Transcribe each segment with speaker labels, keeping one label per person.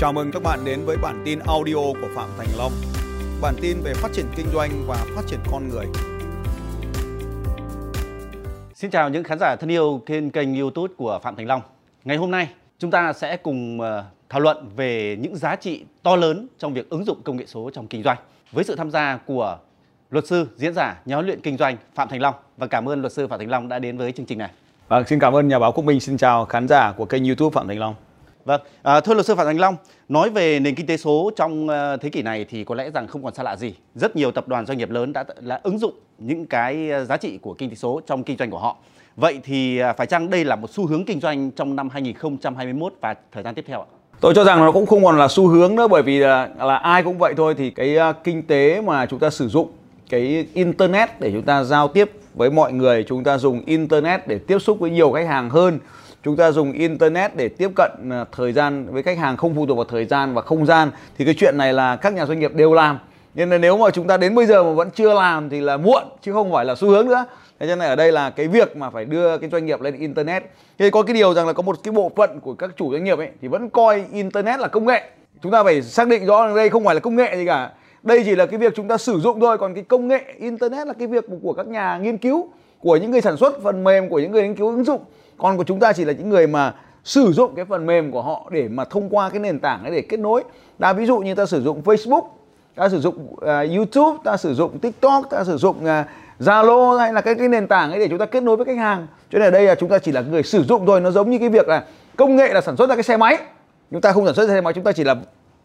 Speaker 1: Chào mừng các bạn đến với bản tin audio của Phạm Thành Long. Bản tin về phát triển kinh doanh và phát triển con người.
Speaker 2: Xin chào những khán giả thân yêu trên kênh YouTube của Phạm Thành Long. Ngày hôm nay chúng ta sẽ cùng ờ, thảo luận về những giá trị to lớn trong việc ứng dụng công nghệ số trong kinh doanh với sự tham gia của luật sư, diễn giả, nhà huấn luyện kinh doanh Phạm Thành Long và cảm ơn luật sư Phạm Thành Long đã đến với chương trình này.
Speaker 1: Vâng, xin cảm ơn nhà báo Quốc Minh. Xin chào khán giả của kênh YouTube Phạm Thành Long.
Speaker 2: Vâng, à, thưa luật sư Phạm Thành Long, nói về nền kinh tế số trong ờ, thế kỷ này thì có lẽ rằng không còn xa lạ gì. Rất nhiều tập đoàn doanh nghiệp lớn đã, đã ứng dụng những cái ờ, giá trị của kinh tế số trong kinh doanh của họ. Vậy thì à, phải chăng đây là một xu hướng kinh doanh trong năm 2021 và thời gian tiếp theo ạ?
Speaker 1: Tôi cho rằng nó cũng không còn là xu hướng nữa bởi vì là, là ai cũng vậy thôi thì cái uh, kinh tế mà chúng ta sử dụng cái internet để chúng ta giao tiếp với mọi người, chúng ta dùng internet để tiếp xúc với nhiều khách hàng hơn chúng ta dùng internet để tiếp cận à, thời gian với khách hàng, không phụ thuộc vào thời gian và không gian, thì cái chuyện này là các nhà doanh nghiệp đều làm. Nên là nếu mà chúng ta đến bây giờ mà vẫn chưa làm thì là muộn, chứ không phải là xu hướng nữa. Thế cho nên ở đây là cái việc mà phải đưa cái doanh nghiệp lên internet. Thì có cái điều rằng là có một cái bộ phận của các chủ doanh nghiệp ấy thì vẫn coi internet là công nghệ. Chúng ta phải xác định rõ rằng đây không phải là công nghệ gì cả. Đây chỉ là cái việc chúng ta sử dụng thôi, còn cái công nghệ internet là cái việc của các nhà nghiên cứu, của những người sản xuất phần mềm, của những người nghiên cứu ứng dụng còn của chúng ta chỉ là những người mà sử dụng cái phần mềm của họ để mà thông qua cái nền tảng ấy để kết nối. Ta ví dụ như ta sử dụng Facebook ta sử dụng uh, YouTube ta sử dụng TikTok ta sử dụng uh, Zalo hay là cái cái nền tảng ấy để chúng ta kết nối với khách hàng. Cho nên ở đây là chúng ta chỉ là người sử dụng thôi. Nó giống như cái việc là công nghệ là sản xuất ra cái xe máy. Chúng ta không sản xuất ra xe máy chúng ta chỉ là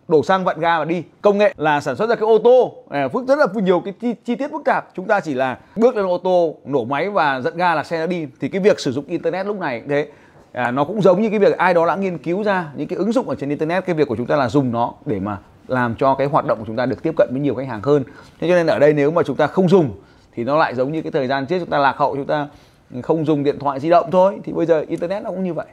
Speaker 1: đổ xăng vặn ga và đi. Công nghệ là sản xuất ra cái ô tô. À, phức rất là nhiều cái chi, chi tiết phức tạp. Chúng ta chỉ là bước lên ô tô nổ máy và dẫn ga là xe đã đi. Thì cái việc sử dụng internet lúc này thế à, nó cũng giống như cái việc ai đó đã nghiên cứu ra những cái ứng dụng ở trên internet. Cái việc của chúng ta là dùng nó để mà làm cho cái hoạt động của chúng ta được tiếp cận với nhiều khách hàng hơn. Thế cho nên ở đây nếu mà chúng ta không dùng thì nó lại giống như cái thời gian trước chúng ta lạc hậu chúng ta không dùng điện thoại di động thôi thì bây giờ internet nó cũng như vậy.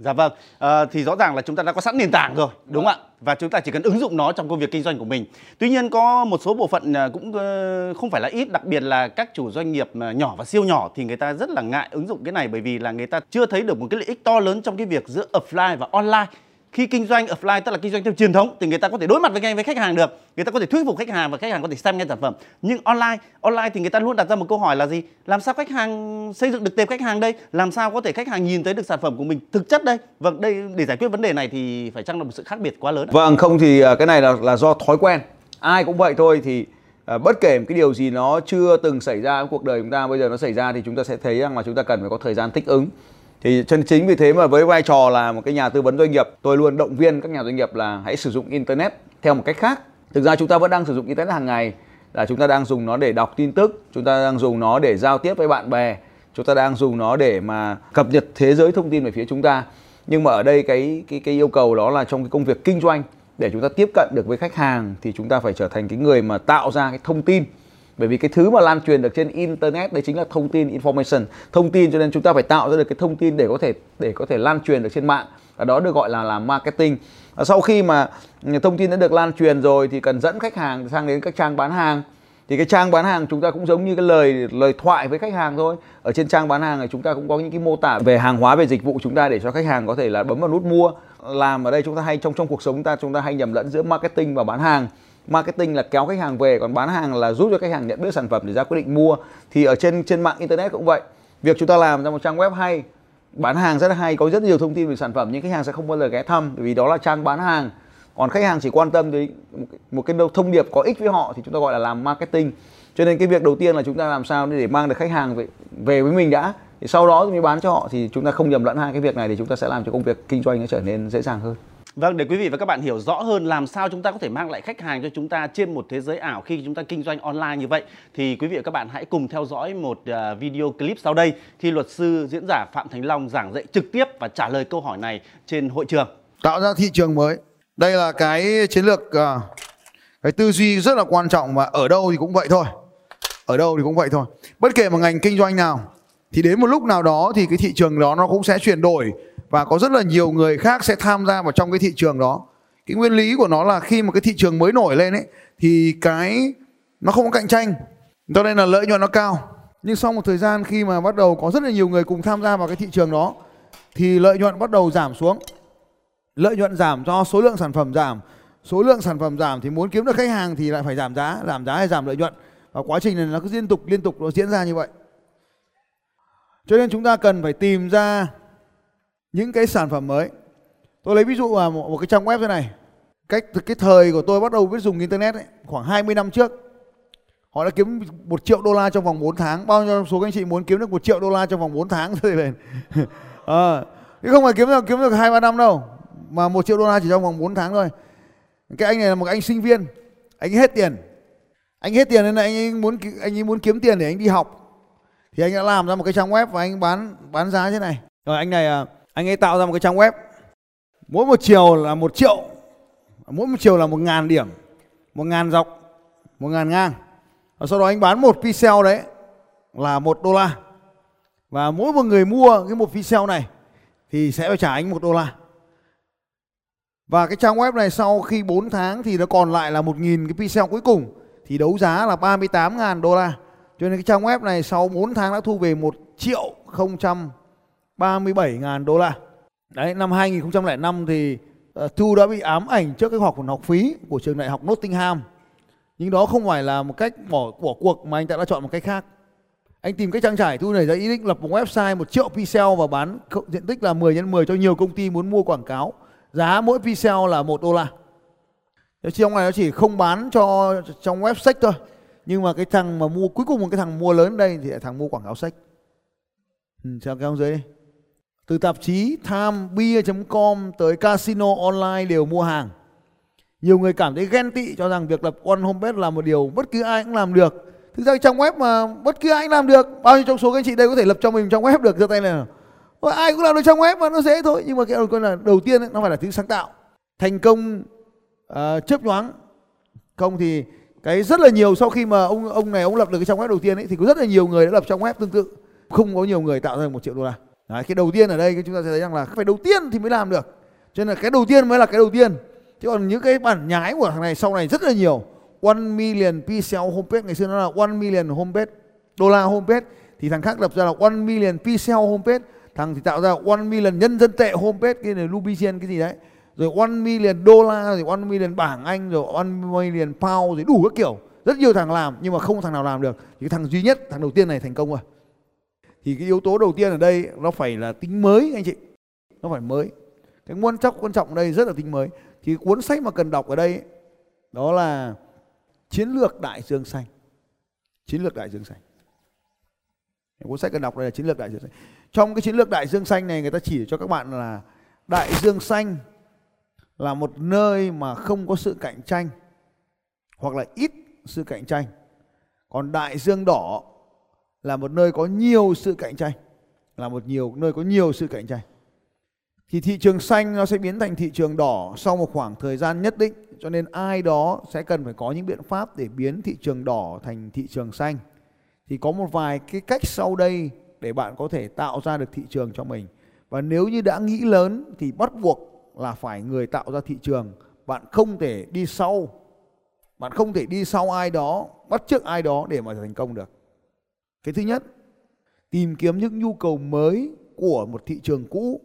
Speaker 2: Dạ vâng, à, thì rõ ràng là chúng ta đã có sẵn nền tảng rồi, đúng không ạ? Và chúng ta chỉ cần ứng dụng nó trong công việc kinh doanh của mình. Tuy nhiên có một số bộ phận ờ, cũng ờ, không phải là ít, đặc biệt là các chủ doanh nghiệp nhỏ và siêu nhỏ thì người ta rất là ngại ứng dụng cái này bởi vì là người ta chưa thấy được một cái lợi ích to lớn trong cái việc giữa offline và online khi kinh doanh offline tức là kinh doanh theo truyền thống thì người ta có thể đối mặt với ngay với khách hàng được. Người ta có thể thuyết phục khách hàng và khách hàng có thể xem ngay sản phẩm. Nhưng online online thì người ta luôn đặt ra một câu hỏi là gì? Làm sao khách hàng xây dựng được tệp khách hàng đây? Làm sao có thể khách hàng nhìn thấy được sản phẩm của mình thực chất đây? Vâng đây để giải quyết vấn đề này thì phải chăng là một sự khác biệt quá lớn
Speaker 1: vâng không thì à, cái này là là do thói quen. Ai cũng vậy thôi thì à, bất kể một cái điều gì nó chưa từng xảy ra trong cuộc đời chúng ta bây giờ nó xảy ra thì chúng ta sẽ thấy rằng là chúng ta cần phải có thời gian thích ứng thì chân chính vì thế mà với vai trò là một cái nhà tư vấn doanh nghiệp, tôi luôn động viên các nhà doanh nghiệp là hãy sử dụng internet theo một cách khác. Thực ra chúng ta vẫn đang sử dụng internet hàng ngày, là chúng ta đang dùng nó để đọc tin tức, chúng ta đang dùng nó để giao tiếp với bạn bè, chúng ta đang dùng nó để mà cập nhật thế giới thông tin về phía chúng ta. Nhưng mà ở đây cái cái cái yêu cầu đó là trong cái công việc kinh doanh, để chúng ta tiếp cận được với khách hàng thì chúng ta phải trở thành cái người mà tạo ra cái thông tin bởi vì cái thứ mà lan truyền được trên internet, đấy chính là thông tin, information. Thông tin cho nên chúng ta phải tạo ra được cái thông tin để có thể, để có thể lan truyền được trên mạng. Và đó được gọi là làm marketing. Và sau khi mà thông tin đã được lan truyền rồi thì cần dẫn khách hàng sang đến các trang bán hàng. Thì cái trang bán hàng chúng ta cũng giống như cái lời lời thoại với khách hàng thôi. Ở trên trang bán hàng này chúng ta cũng có những cái mô tả về hàng hóa, về dịch vụ chúng ta để cho khách hàng có thể là bấm vào nút mua. Làm ở đây chúng ta hay, trong trong cuộc sống chúng ta chúng ta hay nhầm lẫn giữa marketing và bán hàng marketing là kéo khách hàng về, còn bán hàng là giúp cho khách hàng nhận biết sản phẩm để ra quyết định mua. Thì ở trên trên mạng internet cũng vậy. Việc chúng ta làm ra một trang web hay, bán hàng rất là hay, có rất nhiều thông tin về sản phẩm, nhưng khách hàng sẽ không bao giờ ghé thăm vì đó là trang bán hàng. Còn khách hàng chỉ quan tâm đến một cái thông điệp có ích với họ thì chúng ta gọi là làm marketing. Cho nên cái việc đầu tiên là chúng ta làm sao để mang được khách hàng về về với mình đã. Thì sau đó mới bán cho họ, thì chúng ta không nhầm lẫn hai cái việc này thì chúng ta sẽ làm cho công việc kinh doanh nó trở nên dễ dàng hơn.
Speaker 2: Vâng, để quý vị và các bạn hiểu rõ hơn làm sao chúng ta có thể mang lại khách hàng cho chúng ta trên một thế giới ảo khi chúng ta kinh doanh online như vậy thì quý vị và các bạn hãy cùng theo dõi một à, video clip sau đây khi luật sư diễn giả Phạm Thành Long giảng dạy trực tiếp và trả lời câu hỏi này trên hội trường.
Speaker 3: Tạo ra thị trường mới. Đây là cái chiến lược à, cái tư duy rất là quan trọng và ở đâu thì cũng vậy thôi. Ở đâu thì cũng vậy thôi. Bất kể một ngành kinh doanh nào thì đến một lúc nào đó thì cái thị trường đó nó cũng sẽ chuyển đổi và có rất là nhiều người khác sẽ tham gia vào trong cái thị trường đó. Cái nguyên lý của nó là khi mà cái thị trường mới nổi lên ấy, thì cái nó không có cạnh tranh. Cho nên là lợi nhuận nó cao. Nhưng sau một thời gian khi mà bắt đầu có rất là nhiều người cùng tham gia vào cái thị trường đó, thì lợi nhuận bắt đầu giảm xuống.
Speaker 1: Lợi nhuận giảm do số lượng sản phẩm giảm. Số lượng sản phẩm giảm thì muốn kiếm được khách hàng thì lại phải giảm giá giảm giá hay giảm lợi nhuận. Và quá trình này nó cứ liên tục liên tục nó diễn ra như vậy. Cho nên chúng ta cần phải tìm ra những cái sản phẩm mới. Tôi lấy ví dụ là một, một cái trang web thế này. Cách từ cái thời của tôi bắt đầu biết dùng internet ấy, khoảng 20 năm trước. Họ đã kiếm một triệu đô la trong vòng 4 tháng. Bao nhiêu số các anh chị muốn kiếm được một triệu đô la trong vòng 4 tháng thôi lên à, chứ không phải kiếm được kiếm được hai ba năm đâu. Mà một triệu đô la chỉ trong vòng 4 tháng thôi. Cái anh này là một anh sinh viên. Anh hết tiền. Anh hết tiền nên là anh ấy muốn anh ấy muốn kiếm tiền để anh đi học. Thì anh đã làm ra một cái trang web và anh bán bán giá thế này. Rồi anh này à, anh ấy tạo ra một cái trang web. Mỗi một chiều là một triệu. Mỗi một chiều là một ngàn điểm, một ngàn dọc, một ngàn ngang. Và sau đó anh bán một pixel đấy là một đô la. Và mỗi một người mua cái một pixel này thì sẽ phải trả anh một đô la. Và cái trang web này sau khi 4 tháng thì nó còn lại là 1.000 cái pixel cuối cùng, thì đấu giá là 38.000 đô la. Cho nên cái trang web này sau 4 tháng đã thu về 1 triệu 000 37.000 đô la. Đấy, năm 2005 thì uh, Thu đã bị ám ảnh trước cái khoản học phí của trường đại học Nottingham. Nhưng đó không phải là một cách bỏ của cuộc mà anh ta đã chọn một cách khác. Anh tìm cách trang trải Thu này ra ý định lập một website một triệu pixel và bán diện tích là 10 x 10 cho nhiều công ty muốn mua quảng cáo. Giá mỗi pixel là 1 đô la. Chứ ông này nó chỉ không bán cho trong website thôi. Nhưng mà cái thằng mà mua cuối cùng một cái thằng mua lớn đây thì là thằng mua quảng cáo sách. Ừ, cái ông dưới đi từ tạp chí timebia.com tới casino online đều mua hàng. Nhiều người cảm thấy ghen tị cho rằng việc lập one homepage là một điều bất cứ ai cũng làm được. Thực ra trong web mà bất cứ ai cũng làm được bao nhiêu trong số các anh chị đây có thể lập cho mình trong web được giơ tay này và ai cũng làm được trong web mà nó dễ thôi. Nhưng mà cái đầu tiên là đầu tiên ấy, nó phải là thứ sáng tạo. Thành công uh, chớp nhoáng. Không thì cái rất là nhiều sau khi mà ông ông này ông lập được cái trang web đầu tiên ấy thì có rất là nhiều người đã lập trang web tương tự. Không có nhiều người tạo ra một triệu đô la. Đấy, cái đầu tiên ở đây chúng ta sẽ thấy rằng là phải đầu tiên thì mới làm được. Cho nên là cái đầu tiên mới là cái đầu tiên. Chứ còn những cái bản nhái của thằng này sau này rất là nhiều. One million pixel homepage ngày xưa nó là one million homepage đô la homepage. Thì thằng khác lập ra là one million pixel homepage. Thằng thì tạo ra one million nhân dân tệ homepage cái này Lubician cái gì đấy. Rồi one million đô la rồi one million bảng Anh rồi one million pound rồi đủ các kiểu. Rất nhiều thằng làm nhưng mà không thằng nào làm được. Thì cái thằng duy nhất thằng đầu tiên này thành công rồi thì cái yếu tố đầu tiên ở đây nó phải là tính mới, anh chị. Nó phải mới. Cái quan trọng quan trọng ở đây rất là tính mới. Thì cuốn sách mà cần đọc ở đây, đó là chiến lược đại dương xanh. Chiến lược đại dương xanh. Cuốn sách cần đọc đây là chiến lược đại dương xanh. Trong cái chiến lược đại dương xanh này, người ta chỉ cho các bạn là đại dương xanh là một nơi mà không có sự cạnh tranh, hoặc là ít sự cạnh tranh. Còn đại dương đỏ là một nơi có nhiều sự cạnh tranh, là một nhiều, nơi có nhiều sự cạnh tranh. Thì thị trường xanh nó sẽ biến thành thị trường đỏ sau một khoảng thời gian nhất định, cho nên ai đó sẽ cần phải có những biện pháp để biến thị trường đỏ thành thị trường xanh. Thì có một vài cái cách sau đây để bạn có thể tạo ra được thị trường cho mình. Và nếu như đã nghĩ lớn thì bắt buộc là phải người tạo ra thị trường. Bạn không thể đi sau, bạn không thể đi sau ai đó, bắt chước ai đó để mà thành công được cái thứ nhất, tìm kiếm những nhu cầu mới của một thị trường cũ.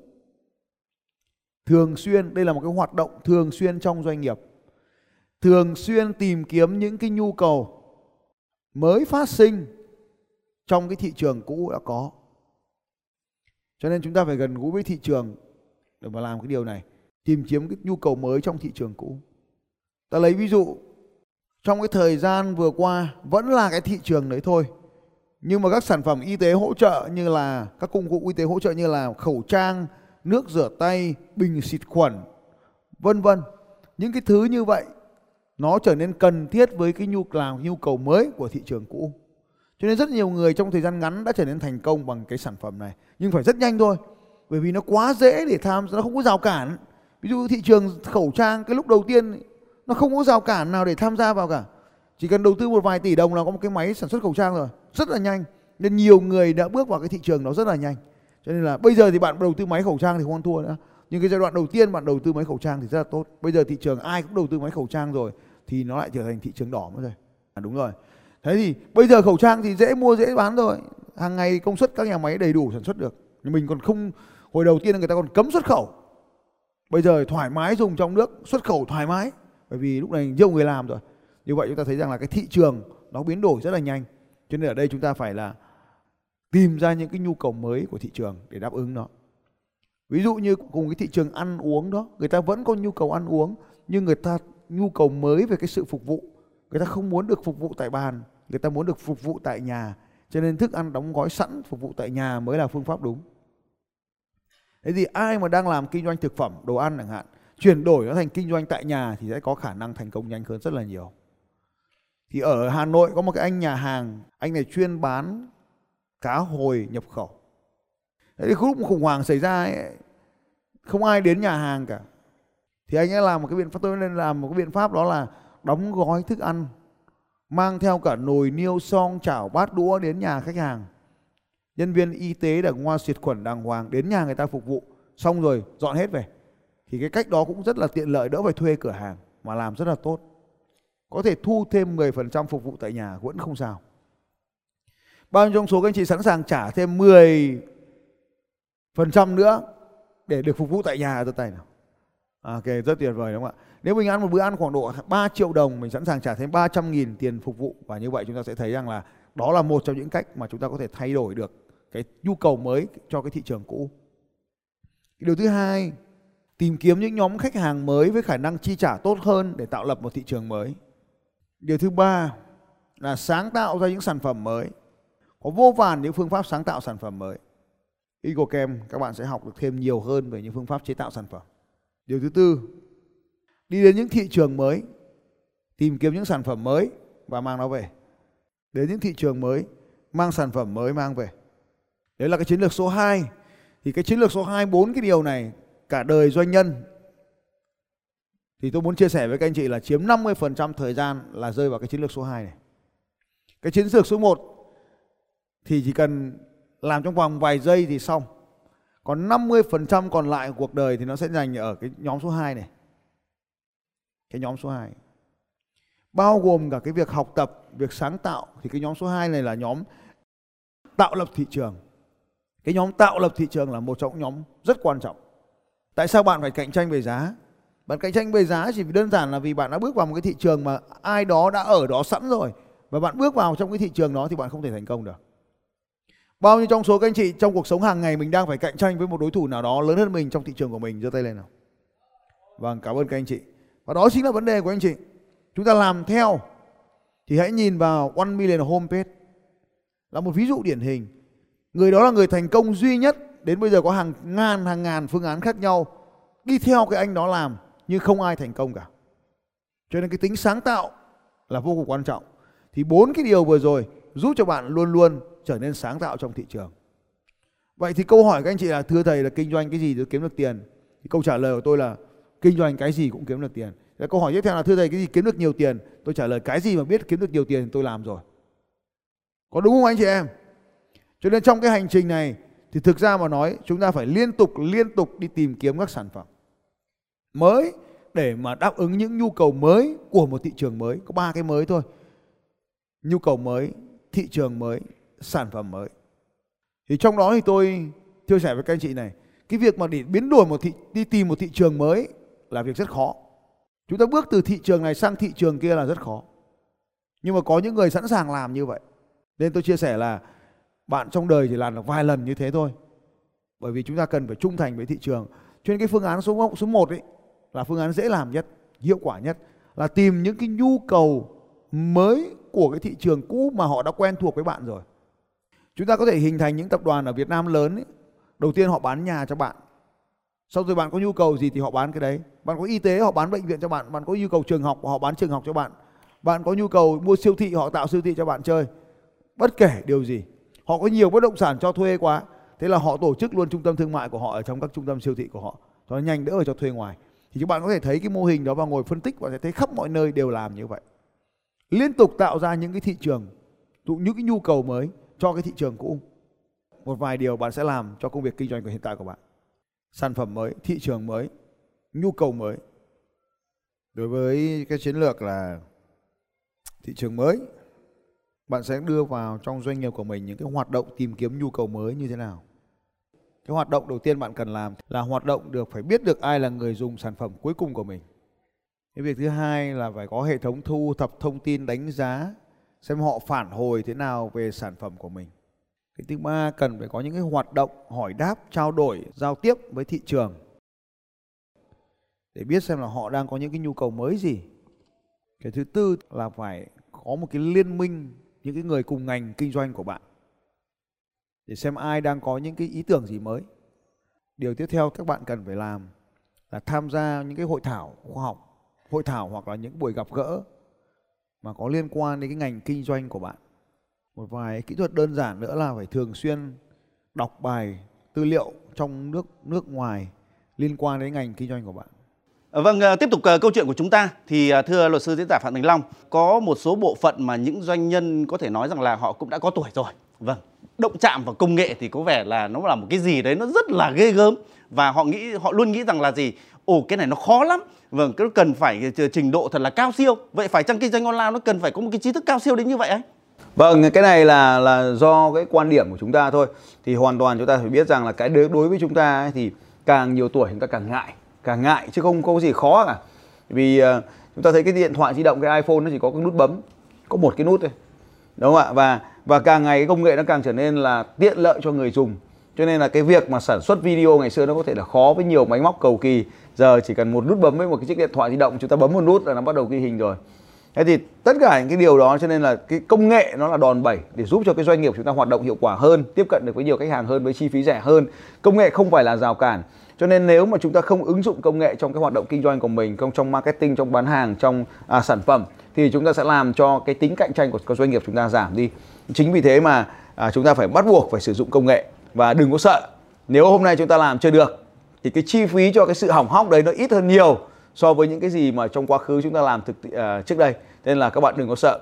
Speaker 1: Thường xuyên, đây là một cái hoạt động thường xuyên trong doanh nghiệp. Thường xuyên tìm kiếm những cái nhu cầu mới phát sinh trong cái thị trường cũ đã có. Cho nên chúng ta phải gần gũi với thị trường để mà làm cái điều này. Tìm kiếm cái nhu cầu mới trong thị trường cũ. Ta lấy ví dụ, trong cái thời gian vừa qua vẫn là cái thị trường đấy thôi nhưng mà các sản phẩm y tế hỗ trợ như là, các công cụ y tế hỗ trợ như là khẩu trang, nước rửa tay, bình xịt khuẩn, vân vân. Những cái thứ như vậy, nó trở nên cần thiết với cái nhu làm nhu cầu mới của thị trường cũ. Cho nên rất nhiều người trong thời gian ngắn đã trở nên thành công bằng cái sản phẩm này. Nhưng phải rất nhanh thôi, bởi vì nó quá dễ để tham, nó không có rào cản. Ví dụ thị trường khẩu trang, cái lúc đầu tiên, nó không có rào cản nào để tham gia vào cả chỉ cần đầu tư một vài tỷ đồng là có một cái máy sản xuất khẩu trang rồi. Rất là nhanh. Nên nhiều người đã bước vào cái thị trường đó rất là nhanh. Cho nên là bây giờ thì bạn đầu tư máy khẩu trang thì không ăn thua nữa. Nhưng cái giai đoạn đầu tiên bạn đầu tư máy khẩu trang thì rất là tốt. Bây giờ thị trường ai cũng đầu tư máy khẩu trang rồi thì nó lại trở thành thị trường đỏ mất rồi. À, đúng rồi. Thế thì bây giờ khẩu trang thì dễ mua dễ bán rồi hàng ngày công suất các nhà máy đầy đủ sản xuất được. Nhưng mình còn không hồi đầu tiên người ta còn cấm xuất khẩu. Bây giờ thoải mái dùng trong nước xuất khẩu thoải mái. Bởi vì lúc này nhiều người làm rồi như vậy chúng ta thấy rằng là cái thị trường nó biến đổi rất là nhanh. Cho nên ở đây chúng ta phải là tìm ra những cái nhu cầu mới của thị trường để đáp ứng nó. Ví dụ như cùng cái thị trường ăn uống đó, người ta vẫn có nhu cầu ăn uống, nhưng người ta, nhu cầu mới về cái sự phục vụ. Người ta không muốn được phục vụ tại bàn, người ta muốn được phục vụ tại nhà. Cho nên thức ăn đóng gói sẵn, phục vụ tại nhà mới là phương pháp đúng. Thế thì ai mà đang làm kinh doanh thực phẩm, đồ ăn chẳng hạn, chuyển đổi nó thành kinh doanh tại nhà thì sẽ có khả năng thành công nhanh hơn rất là nhiều thì ở Hà Nội có một cái anh nhà hàng anh này chuyên bán cá hồi nhập khẩu. Thế thì lúc khủng hoảng xảy ra ấy, không ai đến nhà hàng cả. Thì anh ấy làm một cái biện pháp tôi nên làm một cái biện pháp đó là đóng gói thức ăn mang theo cả nồi niêu xong chảo bát đũa đến nhà khách hàng. Nhân viên y tế đàng hoa xịt khuẩn đàng hoàng đến nhà người ta phục vụ. Xong rồi dọn hết về. Thì cái cách đó cũng rất là tiện lợi đỡ phải thuê cửa hàng mà làm rất là tốt có thể thu thêm 10% phục vụ tại nhà vẫn không sao. Bao nhiêu trong số các anh chị sẵn sàng trả thêm 10 phần trăm nữa để được phục vụ tại nhà giơ tay nào. À, ok rất tuyệt vời đúng không ạ? Nếu mình ăn một bữa ăn khoảng độ 3 triệu đồng mình sẵn sàng trả thêm 300 nghìn tiền phục vụ. Và như vậy chúng ta sẽ thấy rằng là đó là một trong những cách mà chúng ta có thể thay đổi được cái nhu cầu mới cho cái thị trường cũ. Điều thứ hai tìm kiếm những nhóm khách hàng mới với khả năng chi trả tốt hơn để tạo lập một thị trường mới điều thứ ba là sáng tạo ra những sản phẩm mới. Có vô vàn những phương pháp sáng tạo sản phẩm mới. EcoCam các bạn sẽ học được thêm nhiều hơn về những phương pháp chế tạo sản phẩm. Điều thứ tư, đi đến những thị trường mới, tìm kiếm những sản phẩm mới và mang nó về. Đến những thị trường mới, mang sản phẩm mới mang về. Đấy là cái chiến lược số 2 thì cái chiến lược số 2 bốn cái điều này cả đời doanh nhân thì tôi muốn chia sẻ với các anh chị là chiếm 50% thời gian là rơi vào cái chiến lược số 2 này. Cái chiến lược số 1 thì chỉ cần làm trong vòng vài giây thì xong. Còn 50% còn lại của cuộc đời thì nó sẽ dành ở cái nhóm số 2 này. Cái nhóm số 2. Bao gồm cả cái việc học tập, việc sáng tạo thì cái nhóm số 2 này là nhóm tạo lập thị trường. Cái nhóm tạo lập thị trường là một trong những nhóm rất quan trọng. Tại sao bạn phải cạnh tranh về giá? Bạn cạnh tranh về giá chỉ đơn giản là vì bạn đã bước vào một cái thị trường mà ai đó đã ở đó sẵn rồi và bạn bước vào trong cái thị trường đó thì bạn không thể thành công được. Bao nhiêu trong số các anh chị trong cuộc sống hàng ngày mình đang phải cạnh tranh với một đối thủ nào đó lớn hơn mình trong thị trường của mình giơ tay lên nào. Vâng, cảm ơn các anh chị. Và đó chính là vấn đề của anh chị. Chúng ta làm theo thì hãy nhìn vào One Million Homepage là một ví dụ điển hình. Người đó là người thành công duy nhất đến bây giờ có hàng ngàn hàng ngàn phương án khác nhau đi theo cái anh đó làm nhưng không ai thành công cả. Cho nên cái tính sáng tạo là vô cùng quan trọng. Thì bốn cái điều vừa rồi giúp cho bạn luôn luôn trở nên sáng tạo trong thị trường. Vậy thì câu hỏi các anh chị là, thưa thầy, là kinh doanh cái gì để kiếm được tiền? Thì câu trả lời của tôi là, kinh doanh cái gì cũng kiếm được tiền. Và câu hỏi tiếp theo là, thưa thầy, cái gì kiếm được nhiều tiền? Tôi trả lời, cái gì mà biết kiếm được nhiều tiền thì tôi làm rồi. Có đúng không anh chị em? Cho nên trong cái hành trình này thì thực ra mà nói, chúng ta phải liên tục liên tục đi tìm kiếm các sản phẩm mới để mà đáp ứng những nhu cầu mới của một thị trường mới. Có ba cái mới thôi. Nhu cầu mới, thị trường mới, sản phẩm mới. Thì trong đó thì tôi chia sẻ với các anh chị này, cái việc mà để biến đổi một thị, đi tìm một thị trường mới là việc rất khó. Chúng ta bước từ thị trường này sang thị trường kia là rất khó. Nhưng mà có những người sẵn sàng làm như vậy. Nên tôi chia sẻ là bạn trong đời chỉ làm được vài lần như thế thôi. Bởi vì chúng ta cần phải trung thành với thị trường. Cho nên cái phương án số số 1 ấy là phương án dễ làm nhất, hiệu quả nhất, là tìm những cái nhu cầu mới của cái thị trường cũ mà họ đã quen thuộc với bạn rồi. Chúng ta có thể hình thành những tập đoàn ở Việt Nam lớn ấy. đầu tiên họ bán nhà cho bạn. Sau rồi bạn có nhu cầu gì thì họ bán cái đấy. Bạn có y tế, họ bán bệnh viện cho bạn. Bạn có nhu cầu trường học, họ bán trường học cho bạn. Bạn có nhu cầu mua siêu thị, họ tạo siêu thị cho bạn chơi. Bất kể điều gì, họ có nhiều bất động sản cho thuê quá, thế là họ tổ chức luôn trung tâm thương mại của họ ở trong các trung tâm siêu thị của họ. Cho nó nhanh đỡ phải cho thuê ngoài thì các bạn có thể thấy cái mô hình đó và ngồi phân tích và sẽ thấy khắp mọi nơi đều làm như vậy. Liên tục tạo ra những cái thị trường những cái nhu cầu mới cho cái thị trường cũ. Một vài điều bạn sẽ làm cho công việc kinh doanh của hiện tại của bạn. Sản phẩm mới, thị trường mới, nhu cầu mới. Đối với cái chiến lược là thị trường mới, bạn sẽ đưa vào trong doanh nghiệp của mình những cái hoạt động tìm kiếm nhu cầu mới như thế nào?
Speaker 3: Cái hoạt động đầu tiên bạn cần làm là hoạt động được phải biết được ai là người dùng sản phẩm cuối cùng của mình. Cái việc thứ hai là phải có hệ thống thu thập thông tin đánh giá, xem họ phản hồi thế nào về sản phẩm của mình. Cái thứ ba, cần phải có những cái hoạt động hỏi đáp, trao đổi, giao tiếp với thị trường. Để biết xem là họ đang có những cái nhu cầu mới gì. Cái thứ tư là phải có một cái liên minh, những cái người cùng ngành, kinh doanh của bạn để xem ai đang có những cái ý tưởng gì mới. Điều tiếp theo các bạn cần phải làm là tham gia những cái hội thảo khoa học hội thảo hoặc là những buổi gặp gỡ mà có liên quan đến cái ngành kinh doanh của bạn. Một vài kỹ thuật đơn giản nữa là phải thường xuyên đọc bài tư liệu trong nước nước ngoài liên quan đến ngành kinh doanh của bạn.
Speaker 2: Ờ, vâng, ờ, tiếp tục ờ, câu chuyện của chúng ta thì thưa luật sư diễn giả Phạm Thành Long, có một số bộ phận mà những doanh nhân có thể nói rằng là họ cũng đã có tuổi rồi. Vâng, động chạm vào công nghệ thì có vẻ là nó là một cái gì đấy nó rất là ghê gớm và họ nghĩ họ luôn nghĩ rằng là gì? Ồ cái này nó khó lắm. Vâng, cái cần phải ờ, trình độ thật là cao siêu. Vậy phải chăng kinh doanh online nó cần phải có một cái trí thức cao siêu đến như vậy ấy?
Speaker 1: Vâng, cái này là là do cái quan điểm của chúng ta thôi. Thì hoàn toàn chúng ta phải biết rằng là cái đối đối với chúng ta ấy, thì càng nhiều tuổi chúng ta càng ngại, càng ngại chứ không có gì khó cả. Vì uh, chúng ta thấy cái điện thoại di động cái iPhone nó chỉ có cái nút bấm, có một cái nút thôi. Đúng không ạ? Và và càng ngày cái công nghệ nó càng trở nên là tiện lợi cho người dùng. Cho nên là cái việc mà sản xuất video ngày xưa nó có thể là khó với nhiều máy móc cầu kỳ. Giờ chỉ cần một nút bấm với một cái chiếc điện thoại di động, chúng ta bấm một nút là nó bắt đầu ghi hình rồi. Thế thì tất cả những cái điều đó cho nên là cái công nghệ nó là đòn bẩy để giúp cho cái doanh nghiệp chúng ta hoạt động hiệu quả hơn, tiếp cận được với nhiều khách hàng hơn với chi phí rẻ hơn. Công nghệ không phải là rào cản. Cho nên nếu mà chúng ta không ứng dụng công nghệ trong cái hoạt động kinh doanh của mình, trong trong marketing, trong bán hàng, trong à, sản phẩm thì chúng ta sẽ làm cho cái tính cạnh tranh của, của doanh nghiệp chúng ta giảm đi. Chính vì thế mà à, chúng ta phải bắt buộc phải sử dụng công nghệ và đừng có sợ. Nếu hôm nay chúng ta làm chưa được thì cái chi phí cho cái sự hỏng hóc đấy nó ít hơn nhiều so với những cái gì mà trong quá khứ chúng ta làm thực uh, trước đây. Nên là các bạn đừng có sợ.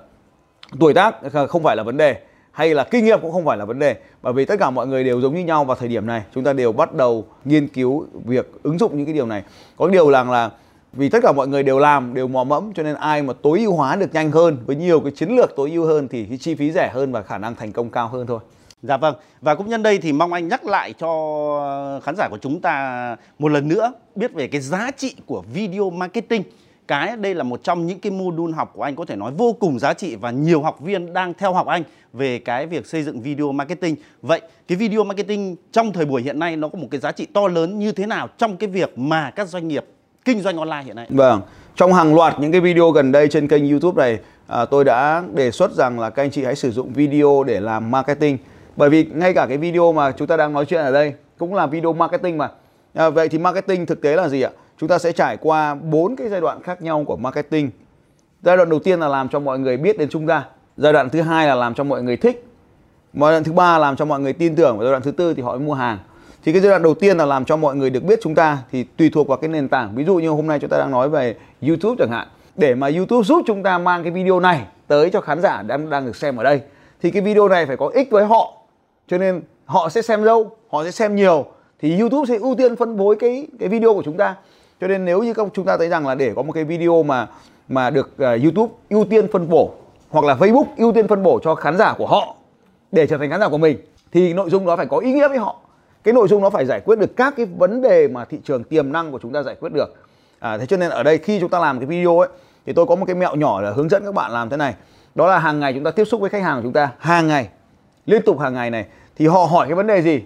Speaker 1: Tuổi tác ờ, không phải là vấn đề hay là kinh nghiệm cũng không phải là vấn đề. Bởi vì tất cả mọi người đều giống như nhau vào thời điểm này. Chúng ta đều bắt đầu nghiên cứu việc ứng dụng những cái điều này. Có điều rằng là vì tất cả mọi người đều làm đều mò mẫm cho nên ai mà tối ưu hóa được nhanh hơn với nhiều cái chiến lược tối ưu hơn thì cái chi phí rẻ hơn và khả năng thành công cao hơn thôi.
Speaker 2: Dạ vâng, và cũng nhân đây thì mong anh nhắc lại cho khán giả của chúng ta một lần nữa biết về cái giá trị của video marketing. Cái đây là một trong những cái module học của anh có thể nói vô cùng giá trị và nhiều học viên đang theo học anh về cái việc xây dựng video marketing. Vậy cái video marketing trong thời buổi hiện nay nó có một cái giá trị to lớn như thế nào trong cái việc mà các doanh nghiệp kinh doanh online hiện nay?
Speaker 1: Vâng, trong hàng loạt những cái video gần đây trên kênh YouTube này à, tôi đã đề xuất rằng là các anh chị hãy sử dụng video để làm marketing bởi vì ngay cả cái video mà chúng ta đang nói chuyện ở đây cũng là video marketing mà. À, vậy thì marketing thực tế là gì ạ? Chúng ta sẽ trải qua bốn cái giai đoạn khác nhau của marketing. Giai đoạn đầu tiên là làm cho mọi người biết đến chúng ta. Giai đoạn thứ hai là làm cho mọi người thích. Giai đoạn thứ ba là làm cho mọi người tin tưởng. Và giai đoạn thứ tư thì họ mua hàng. Thì cái giai đoạn đầu tiên là làm cho mọi người được biết chúng ta thì tùy thuộc vào cái nền tảng. Ví dụ như hôm nay chúng ta đang nói về YouTube chẳng hạn. Để mà YouTube giúp chúng ta mang cái video này tới cho khán giả đang đang được xem ở đây thì cái video này phải có ích với họ cho nên họ sẽ xem lâu họ sẽ xem nhiều thì YouTube sẽ ưu tiên phân phối cái cái video của chúng ta. Cho nên nếu như chúng ta thấy rằng là để có một cái video mà mà được uh, YouTube ưu tiên phân bổ hoặc là Facebook ưu tiên phân bổ cho khán giả của họ để trở thành khán giả của mình thì nội dung đó phải có ý nghĩa với họ. Cái nội dung nó phải giải quyết được các cái vấn đề mà thị trường tiềm năng của chúng ta giải quyết được. À, thế cho nên ở đây khi chúng ta làm cái video ấy thì tôi có một cái mẹo nhỏ là hướng dẫn các bạn làm thế này. Đó là hàng ngày chúng ta tiếp xúc với khách hàng của chúng ta hàng ngày liên tục hàng ngày này thì họ hỏi cái vấn đề gì?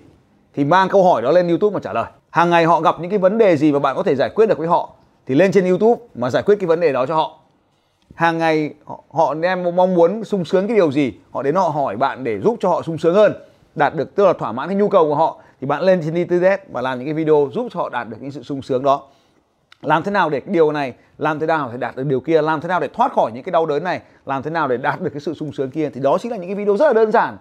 Speaker 1: Thì mang câu hỏi đó lên YouTube mà trả lời. Hàng ngày họ gặp những cái vấn đề gì mà bạn có thể giải quyết được với họ thì lên trên YouTube mà giải quyết cái vấn đề đó cho họ. Hàng ngày họ, họ đem mong muốn sung sướng cái điều gì họ đến họ hỏi bạn để giúp cho họ sung sướng hơn đạt được tức là thỏa mãn cái nhu cầu của họ thì bạn lên trên internet và làm những cái video giúp cho họ đạt được những sự sung sướng đó. Làm thế nào để cái điều này làm thế nào để đạt được điều kia làm thế nào để thoát khỏi những cái đau đớn này làm thế nào để đạt được cái sự sung sướng kia? Thì đó chính là những cái video rất là đơn giản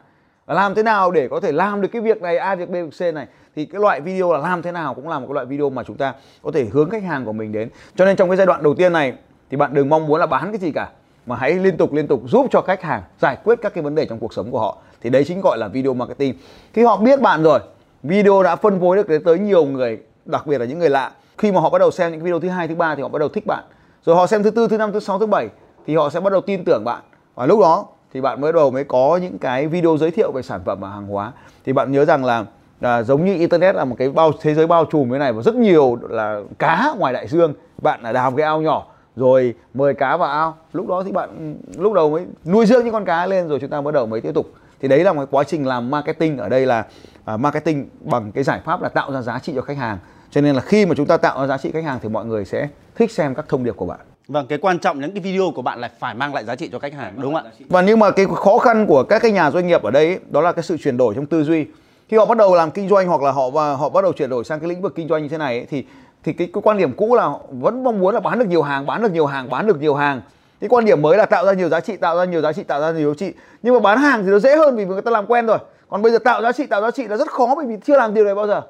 Speaker 1: làm thế nào để có thể làm được cái việc này, a việc b việc c này? Thì cái loại video là làm thế nào cũng là một cái loại video mà chúng ta có thể hướng khách hàng của mình đến. Cho nên trong cái giai đoạn đầu tiên này, thì bạn đừng mong muốn là bán cái gì cả, mà hãy liên tục liên tục giúp cho khách hàng giải quyết các cái vấn đề trong cuộc sống của họ. Thì đấy chính gọi là video marketing. Khi họ biết bạn rồi, video đã phân phối được tới nhiều người, đặc biệt là những người lạ. Khi mà họ bắt đầu xem những video thứ hai, thứ ba thì họ bắt đầu thích bạn. Rồi họ xem thứ tư, thứ năm, thứ sáu, thứ bảy thì họ sẽ bắt đầu tin tưởng bạn. Và lúc đó thì bạn mới đầu mới có những cái video giới thiệu về sản phẩm và hàng hóa. Thì bạn nhớ rằng là à, giống như internet là một cái bao thế giới bao trùm thế này và rất nhiều là cá ngoài đại dương. Bạn là đào cái ao nhỏ rồi mời cá vào ao. Lúc đó thì bạn lúc đầu mới nuôi dưỡng những con cá lên rồi chúng ta bắt đầu mới tiếp tục. Thì đấy là một quá trình làm marketing. Ở đây là uh, marketing bằng cái giải pháp là tạo ra giá trị cho khách hàng. Cho nên là khi mà chúng ta tạo ra giá trị khách hàng thì mọi người sẽ thích xem các thông điệp của bạn.
Speaker 2: Vâng, cái quan trọng những cái video của bạn là phải mang lại giá trị cho khách hàng, đúng không ạ?
Speaker 1: Và nhưng mà cái khó khăn của các cái nhà doanh nghiệp ở đây ấy, đó là cái sự chuyển đổi trong tư duy. Khi họ bắt đầu làm kinh doanh hoặc là họ và họ bắt đầu chuyển đổi sang cái lĩnh vực kinh doanh như thế này ấy, thì thì cái, cái quan điểm cũ là vẫn mong muốn là bán được nhiều hàng, bán được nhiều hàng, bán được nhiều hàng. Cái quan điểm mới là tạo ra nhiều giá trị, tạo ra nhiều giá trị, tạo ra nhiều giá trị. Nhưng mà bán hàng thì nó dễ hơn vì người ta làm quen rồi. Còn bây giờ tạo giá trị, tạo giá trị là rất khó bởi vì chưa làm điều này bao giờ.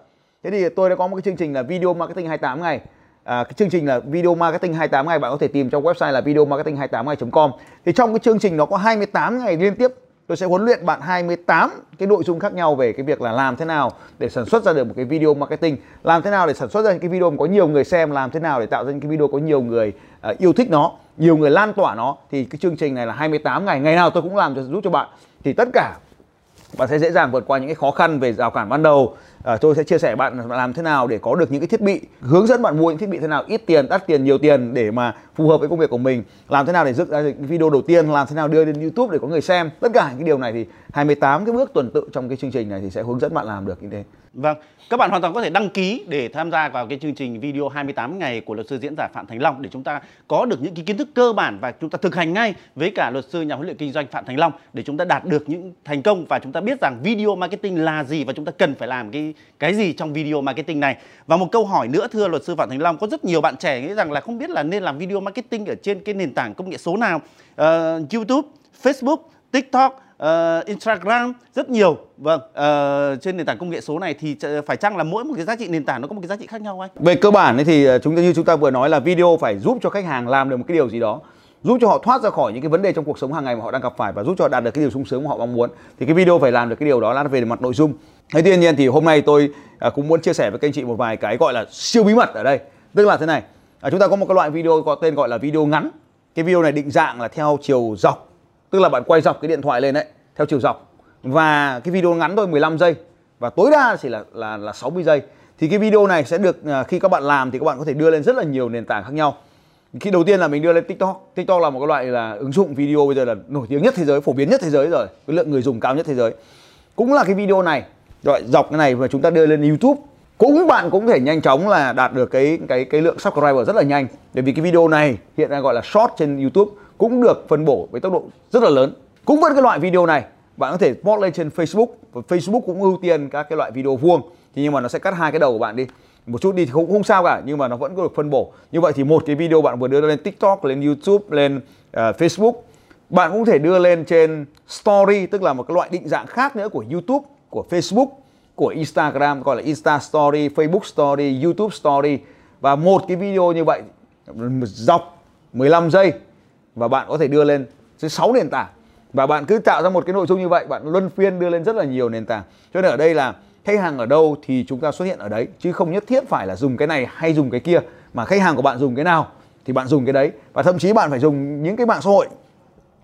Speaker 1: Thế thì tôi đã có một cái chương trình là video marketing 28 ngày À, cái chương trình là video marketing 28 ngày bạn có thể tìm trong website là video marketing 28 ngày.com. Thì trong cái chương trình nó có 28 ngày liên tiếp tôi sẽ huấn luyện bạn 28 cái nội dung khác nhau về cái việc là làm thế nào để sản xuất ra được một cái video marketing, làm thế nào để sản xuất ra những cái video có nhiều người xem, làm thế nào để tạo ra những cái video có nhiều người uh, yêu thích nó, nhiều người lan tỏa nó thì cái chương trình này là 28 ngày, ngày nào tôi cũng làm cho giúp cho bạn. Thì tất cả bạn sẽ dễ dàng vượt qua những cái khó khăn về rào cản ban đầu à, tôi sẽ chia sẻ bạn làm thế nào để có được những cái thiết bị hướng dẫn bạn mua những thiết bị thế nào ít tiền đắt tiền nhiều tiền để mà phù hợp với công việc của mình. Làm thế nào để dựng ra video đầu tiên làm thế nào đưa lên YouTube để có người xem. Tất cả những cái điều này thì 28 cái bước tuần tự trong cái chương trình này thì sẽ hướng dẫn bạn làm được như thế.
Speaker 2: Vâng, các bạn hoàn toàn có thể đăng ký để tham gia vào cái chương trình video 28 ngày của luật sư diễn giả Phạm Thành Long để chúng ta có được những cái kiến thức cơ bản và chúng ta thực hành ngay với cả luật sư nhà huấn luyện kinh doanh Phạm Thành Long để chúng ta đạt được những thành công và chúng ta biết rằng video marketing là gì và chúng ta cần phải làm cái cái gì trong video marketing này. Và một câu hỏi nữa thưa luật sư Phạm Thành Long, có rất nhiều bạn trẻ nghĩ rằng là không biết là nên làm video marketing ở trên cái nền tảng công nghệ số nào, uh, YouTube, Facebook, TikTok uh, Instagram rất nhiều. Vâng uh, trên nền tảng công nghệ số này thì phải chăng là mỗi một cái giá trị nền tảng nó có một cái giá trị khác nhau anh?
Speaker 1: Về cơ bản thì chúng ta như chúng ta vừa nói là video phải giúp cho khách hàng làm được một cái điều gì đó giúp cho họ thoát ra khỏi những cái vấn đề trong cuộc sống hàng ngày mà họ đang gặp phải và giúp cho họ đạt được cái điều sung sướng mà họ mong muốn thì cái video phải làm được cái điều đó là về mặt nội dung. Thế tuy nhiên thì hôm nay tôi cũng muốn chia sẻ với các anh chị một vài cái gọi là siêu bí mật ở đây. Tức là thế này À, chúng ta có một cái loại video có tên gọi là video ngắn. Cái video này định dạng là theo chiều dọc, tức là bạn quay dọc cái điện thoại lên đấy, theo chiều dọc. Và cái video ngắn thôi 15 giây. Và tối đa chỉ là là là 60 giây. Thì cái video này sẽ được à, khi các bạn làm thì các bạn có thể đưa lên rất là nhiều nền tảng khác nhau. Khi đầu tiên là mình đưa lên TikTok. TikTok là một cái loại là ứng dụng video bây giờ là nổi tiếng nhất thế giới, phổ biến nhất thế giới rồi. Cái lượng người dùng cao nhất thế giới. Cũng là cái video này rồi dọc cái này và chúng ta đưa lên YouTube cũng bạn cũng thể nhanh chóng là đạt được cái cái cái lượng subscriber rất là nhanh. Bởi vì cái video này hiện đang gọi là short trên YouTube cũng được phân bổ với tốc độ rất là lớn. Cũng vẫn cái loại video này bạn có thể post lên trên Facebook và Facebook cũng ưu tiên các cái loại video vuông. Thì nhưng mà nó sẽ cắt hai cái đầu của bạn đi. Một chút đi thì cũng không sao cả nhưng mà nó vẫn có được phân bổ. Như vậy thì một cái video bạn vừa đưa lên TikTok lên YouTube lên uh, Facebook bạn cũng thể đưa lên trên Story tức là một cái loại định dạng khác nữa của YouTube của Facebook của Instagram, gọi là Insta Story, Facebook Story, YouTube Story. Và một cái video như vậy, dọc 15 giây, và bạn có thể đưa lên tới 6 nền tảng. Và bạn cứ tạo ra một cái nội dung như vậy, bạn luân phiên đưa lên rất là nhiều nền tảng. Cho nên ở đây là khách hàng ở đâu thì chúng ta xuất hiện ở đấy, chứ không nhất thiết phải là dùng cái này hay dùng cái kia, mà khách hàng của bạn dùng cái nào thì bạn dùng cái đấy. Và thậm chí bạn phải dùng những cái mạng xã hội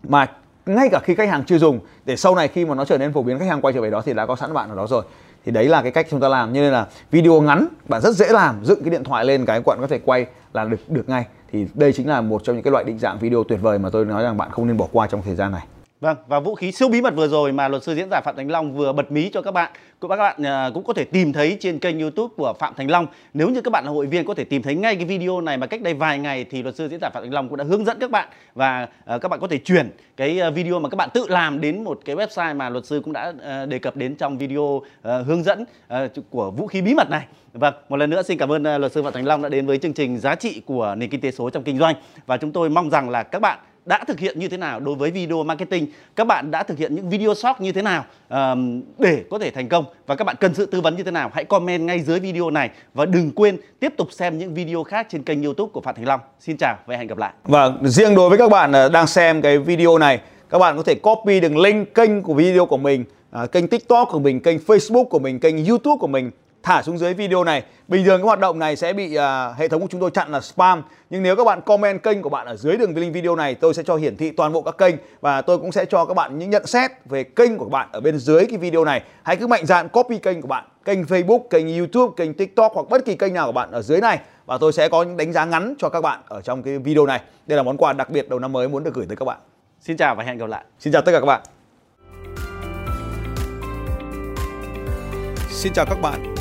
Speaker 1: mà ngay cả khi khách hàng chưa dùng, để sau này khi mà nó trở nên phổ biến, khách hàng quay trở về đó thì đã có sẵn bạn ở đó rồi thì đấy là cái cách chúng ta làm. Như nên là video ngắn, bạn rất dễ làm. Dựng cái điện thoại lên, cái quận có thể quay là được được ngay. Thì đây chính là một trong những cái loại định dạng video tuyệt vời mà tôi nói rằng bạn không nên bỏ qua trong thời gian này.
Speaker 2: Vâng, và vũ khí siêu bí mật vừa rồi mà luật sư diễn giả Phạm Thành Long vừa bật mí cho các bạn, các bạn à, cũng có thể tìm thấy trên kênh YouTube của Phạm Thành Long. Nếu như các bạn là hội viên có thể tìm thấy ngay cái video này mà cách đây vài ngày thì luật sư diễn giả Phạm Thành Long cũng đã hướng dẫn các bạn và à, các bạn có thể chuyển cái à, video mà các bạn tự làm đến một cái website mà luật sư cũng đã đề cập đến trong video hướng dẫn của vũ khí bí mật này. Vâng, một lần nữa xin cảm ơn luật sư Phạm Thành Long đã đến với chương trình giá trị của nền kinh tế số trong kinh doanh và chúng tôi mong rằng là các bạn đã thực hiện như thế nào đối với video marketing? Các bạn đã thực hiện những video short như thế nào um, để có thể thành công? Và các bạn cần sự tư vấn như thế nào? Hãy comment ngay dưới video này và đừng quên tiếp tục xem những video khác trên kênh youtube của Phạm Thành Long. Xin chào và hẹn gặp lại.
Speaker 1: Và riêng đối với các bạn ờ, đang xem cái video này các bạn có thể copy đường link kênh của video của mình à, kênh tiktok của mình kênh facebook của mình kênh youtube của mình thả xuống dưới video này. Bình thường cái hoạt động này sẽ bị uh, hệ thống của chúng tôi chặn là spam. Nhưng nếu các bạn comment kênh của bạn ở dưới đường link video này, tôi sẽ cho hiển thị toàn bộ các kênh và tôi cũng sẽ cho các bạn những nhận xét về kênh của bạn ở bên dưới cái video này. Hãy cứ mạnh dạn copy kênh của bạn kênh Facebook, kênh YouTube, kênh TikTok hoặc bất kỳ kênh nào của bạn ở dưới này và tôi sẽ có những đánh giá ngắn cho các bạn ở trong cái video này. Đây là món quà đặc biệt đầu năm mới muốn được gửi tới các bạn.
Speaker 2: Xin chào và hẹn gặp lại.
Speaker 1: Xin chào tất cả các bạn. Xin chào các bạn